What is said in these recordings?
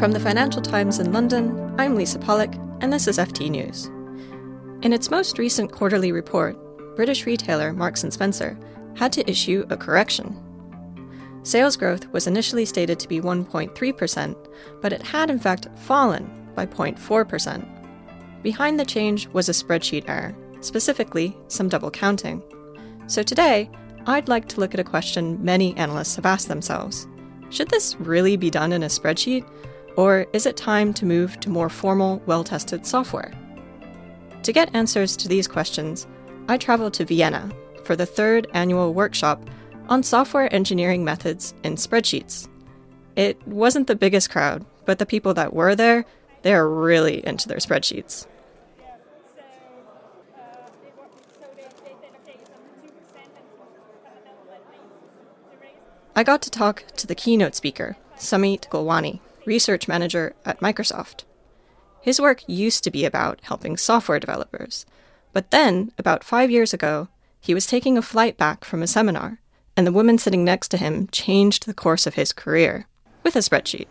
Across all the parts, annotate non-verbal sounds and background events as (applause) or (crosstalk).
From the Financial Times in London, I'm Lisa Pollack, and this is FT News. In its most recent quarterly report, British retailer Marks & Spencer had to issue a correction. Sales growth was initially stated to be 1.3%, but it had in fact fallen by 0.4%. Behind the change was a spreadsheet error, specifically some double counting. So today, I'd like to look at a question many analysts have asked themselves Should this really be done in a spreadsheet? Or is it time to move to more formal, well tested software? To get answers to these questions, I traveled to Vienna for the third annual workshop on software engineering methods in spreadsheets. It wasn't the biggest crowd, but the people that were there, they're really into their spreadsheets. I got to talk to the keynote speaker, Sumit Gulwani, research manager at Microsoft. His work used to be about helping software developers, but then, about five years ago, he was taking a flight back from a seminar, and the woman sitting next to him changed the course of his career with a spreadsheet.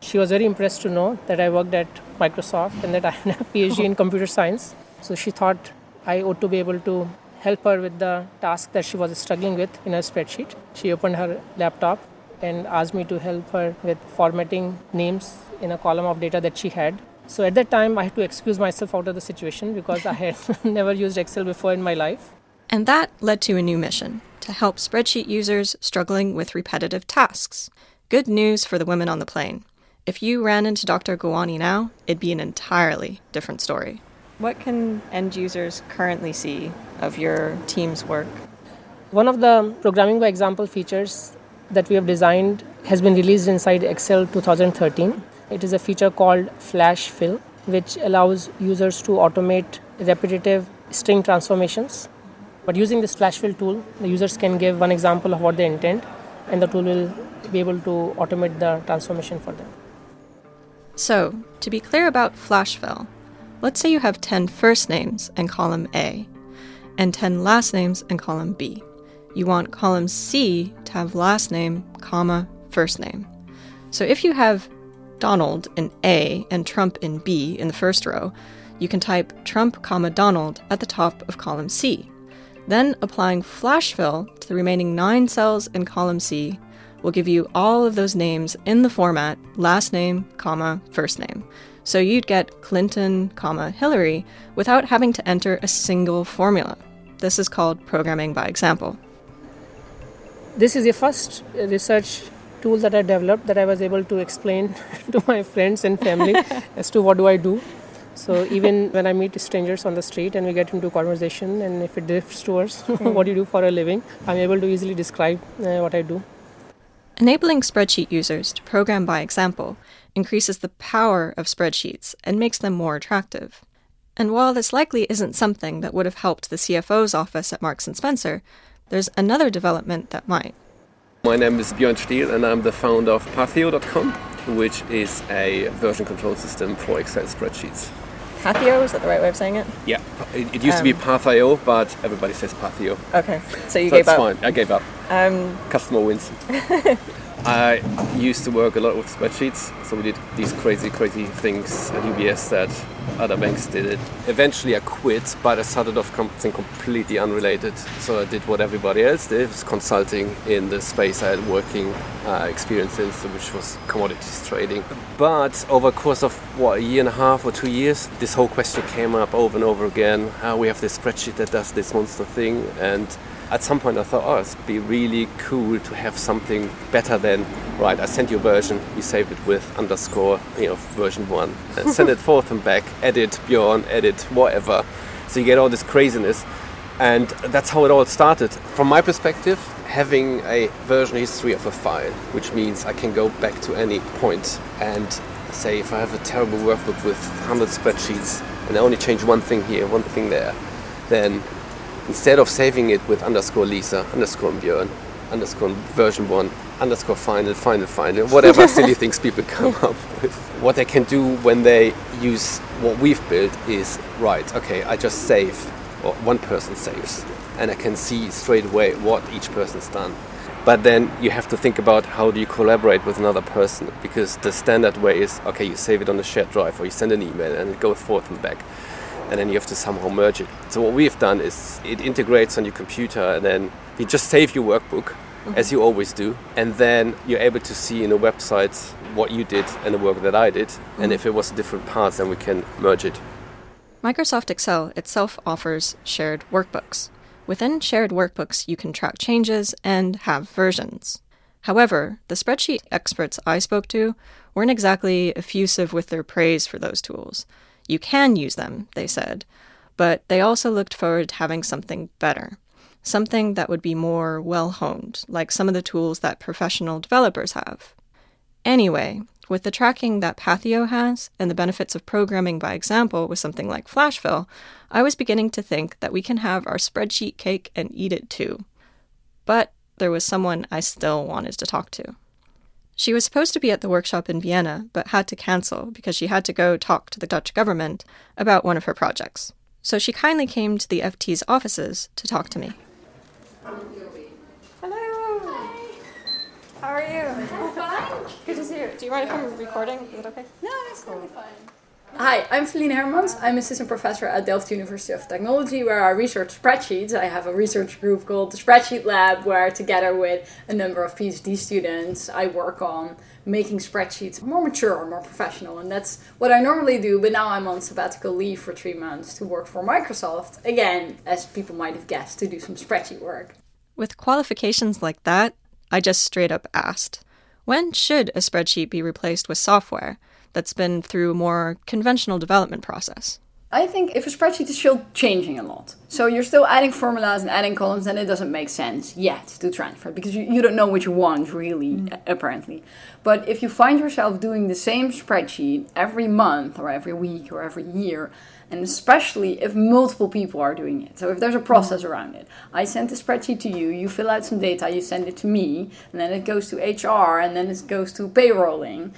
She was very impressed to know that I worked at Microsoft and that I had a (laughs) PhD in computer science. So she thought I ought to be able to help her with the task that she was struggling with in her spreadsheet. She opened her laptop and asked me to help her with formatting names in a column of data that she had. So at that time, I had to excuse myself out of the situation because I had (laughs) never used Excel before in my life. And that led to a new mission to help spreadsheet users struggling with repetitive tasks. Good news for the women on the plane. If you ran into Dr. Gulwani now, it'd be an entirely different story. What can end users currently see of your team's work? One of the programming by example features that we have designed has been released inside Excel 2013. It is a feature called Flash Fill, which allows users to automate repetitive string transformations. But using this Flash Fill tool, the users can give one example of what they intend, and the tool will be able to automate the transformation for them. So, to be clear about Flash Fill, let's say you have 10 first names in column A and 10 last names in column B you want column C to have last name, comma, first name. So if you have Donald in A and Trump in B in the first row, you can type Trump, comma, Donald at the top of column C. Then applying flash fill to the remaining nine cells in column C will give you all of those names in the format last name, comma, first name. So you'd get Clinton, comma, Hillary without having to enter a single formula. This is called programming by example this is the first research tool that I developed that I was able to explain (laughs) to my friends and family (laughs) as to what do I do. So even when I meet strangers on the street and we get into conversation, and if it drifts towards (laughs) what do you do for a living, I'm able to easily describe uh, what I do. Enabling spreadsheet users to program by example increases the power of spreadsheets and makes them more attractive. And while this likely isn't something that would have helped the CFO's office at Marks and Spencer, there's another development that might. My name is Björn Stiel and I'm the founder of Patheo.com, which is a version control system for Excel spreadsheets. Patheo, is that the right way of saying it? Yeah, it, it used um, to be um, Pathio, but everybody says Patheo. Okay, so you so gave up? That's fine, I gave up. Um, Customer wins. (laughs) I used to work a lot with spreadsheets, so we did these crazy, crazy things at UBS that other banks did it. Eventually, I quit, but I started off something completely unrelated. So I did what everybody else did, was consulting in the space I had working uh, experience in, which was commodities trading. But over the course of what a year and a half or two years, this whole question came up over and over again. How we have this spreadsheet that does this monster thing, and at some point I thought, oh, it'd be really cool to have something better than, right, I send you a version, you save it with underscore, you know, version one, (laughs) and send it forth and back, edit Bjorn, edit whatever. So you get all this craziness. And that's how it all started. From my perspective, having a version history of a file, which means I can go back to any point and say if I have a terrible workbook with 100 spreadsheets and I only change one thing here, one thing there, then instead of saving it with underscore Lisa, underscore Björn, underscore version one, underscore final, final, final, whatever (laughs) silly things people come up with. What they can do when they use what we've built is right, okay, I just save or one person saves, and I can see straight away what each person's done. But then you have to think about how do you collaborate with another person because the standard way is okay, you save it on a shared drive or you send an email and it goes forth and back, and then you have to somehow merge it. So what we've done is it integrates on your computer and then you just save your workbook mm-hmm. as you always do, and then you're able to see in a website what you did and the work that I did, mm-hmm. and if it was a different parts, then we can merge it. Microsoft Excel itself offers shared workbooks. Within shared workbooks, you can track changes and have versions. However, the spreadsheet experts I spoke to weren't exactly effusive with their praise for those tools. You can use them, they said, but they also looked forward to having something better something that would be more well honed, like some of the tools that professional developers have. Anyway, with the tracking that Pathio has and the benefits of programming by example with something like Flashfill, I was beginning to think that we can have our spreadsheet cake and eat it too. But there was someone I still wanted to talk to. She was supposed to be at the workshop in Vienna, but had to cancel because she had to go talk to the Dutch government about one of her projects. So she kindly came to the FT's offices to talk to me. Hello. Hi. How are you? I'm fine. Good to see you. Do you mind if I'm recording? Is it okay? No, it's totally fine. Hi, I'm Felienne Hermans. I'm assistant professor at Delft University of Technology, where I research spreadsheets. I have a research group called the Spreadsheet Lab, where together with a number of PhD students, I work on making spreadsheets more mature, more professional. And that's what I normally do, but now I'm on sabbatical leave for three months to work for Microsoft. Again, as people might have guessed, to do some spreadsheet work. With qualifications like that, I just straight up asked, when should a spreadsheet be replaced with software that's been through a more conventional development process? I think if a spreadsheet is still changing a lot, so you're still adding formulas and adding columns, then it doesn't make sense yet to transfer because you, you don't know what you want really, mm. apparently. But if you find yourself doing the same spreadsheet every month or every week or every year, and especially if multiple people are doing it. So if there's a process mm. around it, I send the spreadsheet to you, you fill out some data, you send it to me, and then it goes to HR, and then it goes to payrolling.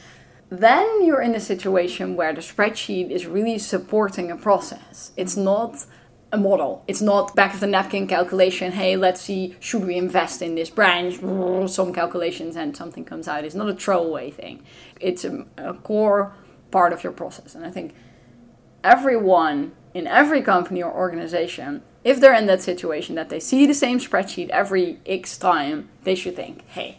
Then you're in a situation where the spreadsheet is really supporting a process. It's not a model. It's not back of the napkin calculation. Hey, let's see, should we invest in this branch? (laughs) Some calculations and something comes out. It's not a throwaway thing. It's a, a core part of your process. And I think everyone in every company or organization, if they're in that situation that they see the same spreadsheet every X time, they should think, hey,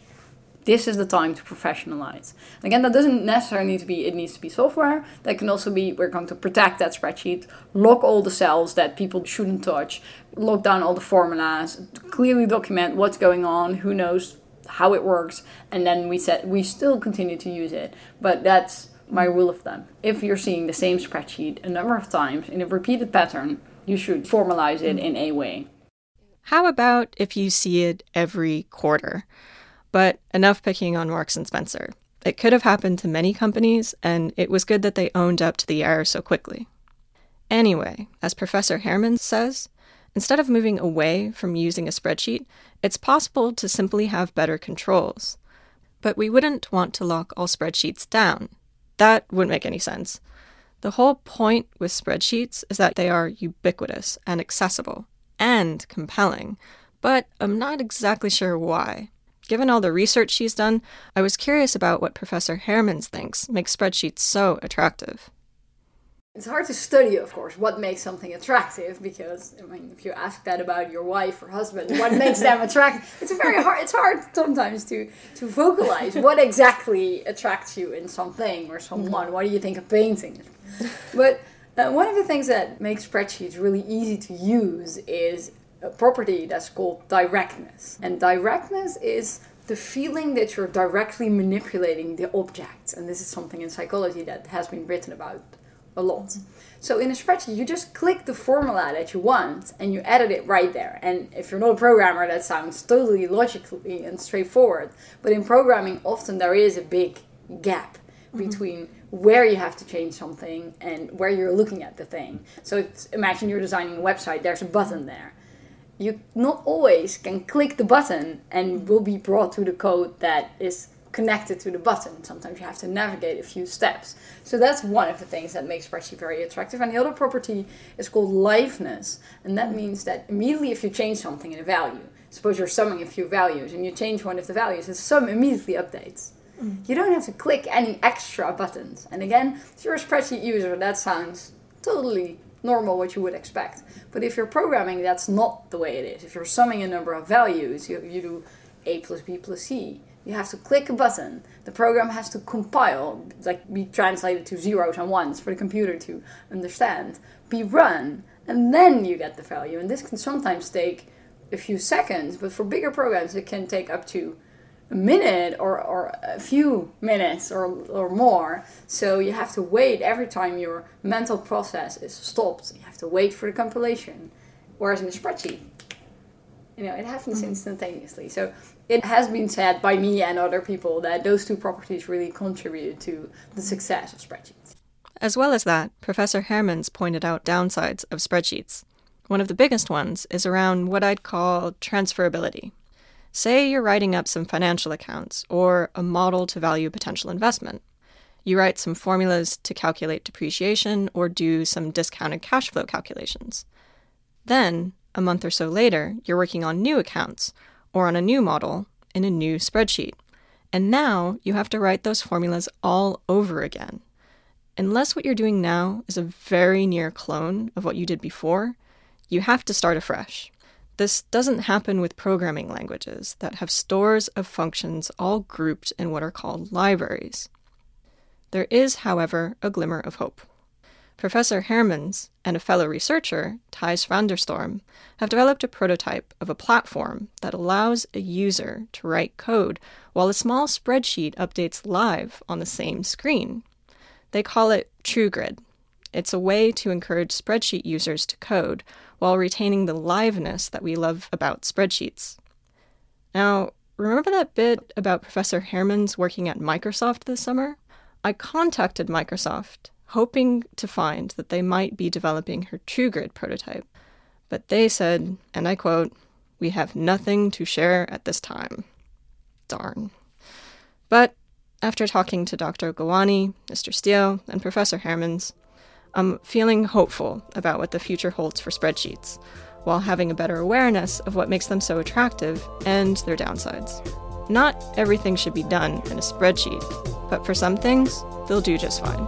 this is the time to professionalize. Again, that doesn't necessarily need to be, it needs to be software. That can also be, we're going to protect that spreadsheet, lock all the cells that people shouldn't touch, lock down all the formulas, clearly document what's going on, who knows how it works, and then we said we still continue to use it. But that's my rule of thumb. If you're seeing the same spreadsheet a number of times in a repeated pattern, you should formalize it in a way. How about if you see it every quarter? But enough picking on Marks and Spencer. It could have happened to many companies, and it was good that they owned up to the error so quickly. Anyway, as Professor Hermans says, instead of moving away from using a spreadsheet, it's possible to simply have better controls. But we wouldn't want to lock all spreadsheets down. That wouldn't make any sense. The whole point with spreadsheets is that they are ubiquitous and accessible and compelling, but I'm not exactly sure why. Given all the research she's done, I was curious about what Professor Hermans thinks makes spreadsheets so attractive. It's hard to study, of course, what makes something attractive because I mean, if you ask that about your wife or husband, what makes them attractive? (laughs) It's very hard. It's hard sometimes to to vocalize what exactly attracts you in something or someone. What do you think a painting? But uh, one of the things that makes spreadsheets really easy to use is a property that's called directness, and directness is the feeling that you're directly manipulating the object. And this is something in psychology that has been written about a lot. So in a spreadsheet, you just click the formula that you want and you edit it right there. And if you're not a programmer, that sounds totally logically and straightforward. But in programming, often there is a big gap mm-hmm. between where you have to change something and where you're looking at the thing. So imagine you're designing a website, there's a button there. You not always can click the button and will be brought to the code that is connected to the button. Sometimes you have to navigate a few steps. So that's one of the things that makes spreadsheet very attractive. And the other property is called liveness. And that means that immediately if you change something in a value, suppose you're summing a few values and you change one of the values, the sum immediately updates. Mm. You don't have to click any extra buttons. And again, if you're a spreadsheet user, that sounds totally normal what you would expect. But if you're programming, that's not the way it is. If you're summing a number of values, you, you do a plus b plus c. You have to click a button. The program has to compile, like be translated to zeros and ones for the computer to understand, be run, and then you get the value. And this can sometimes take a few seconds, but for bigger programs, it can take up to a minute or, or a few minutes or, or more. So you have to wait every time your mental process is stopped. You have to wait for the compilation. Whereas in a spreadsheet, you know, it happens mm-hmm. instantaneously. So it has been said by me and other people that those two properties really contribute to the success of spreadsheets. As well as that, Professor Hermans pointed out downsides of spreadsheets. One of the biggest ones is around what I'd call transferability. Say you're writing up some financial accounts or a model to value potential investment. You write some formulas to calculate depreciation or do some discounted cash flow calculations. Then, a month or so later, you're working on new accounts or on a new model in a new spreadsheet. And now you have to write those formulas all over again. Unless what you're doing now is a very near clone of what you did before, you have to start afresh. This doesn't happen with programming languages that have stores of functions all grouped in what are called libraries. There is, however, a glimmer of hope. Professor Hermans and a fellow researcher, Tijs van der Storm, have developed a prototype of a platform that allows a user to write code while a small spreadsheet updates live on the same screen. They call it TrueGrid. It's a way to encourage spreadsheet users to code while retaining the liveness that we love about spreadsheets. Now, remember that bit about Professor Hermans working at Microsoft this summer? I contacted Microsoft, hoping to find that they might be developing her TrueGrid prototype, but they said, and I quote, We have nothing to share at this time. Darn. But after talking to Dr. Gulwani, Mr. Stiel, and Professor Hermans, I'm feeling hopeful about what the future holds for spreadsheets, while having a better awareness of what makes them so attractive and their downsides. Not everything should be done in a spreadsheet, but for some things, they'll do just fine.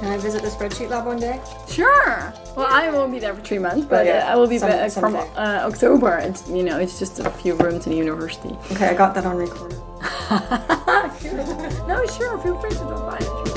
Can I visit the spreadsheet lab one day? Sure. Well, I won't be there for three months, but yeah, I will be some, back from uh, October. It's you know, it's just a few rooms in the university. Okay, I got that on record. (laughs) no, sure. Feel free to drop by.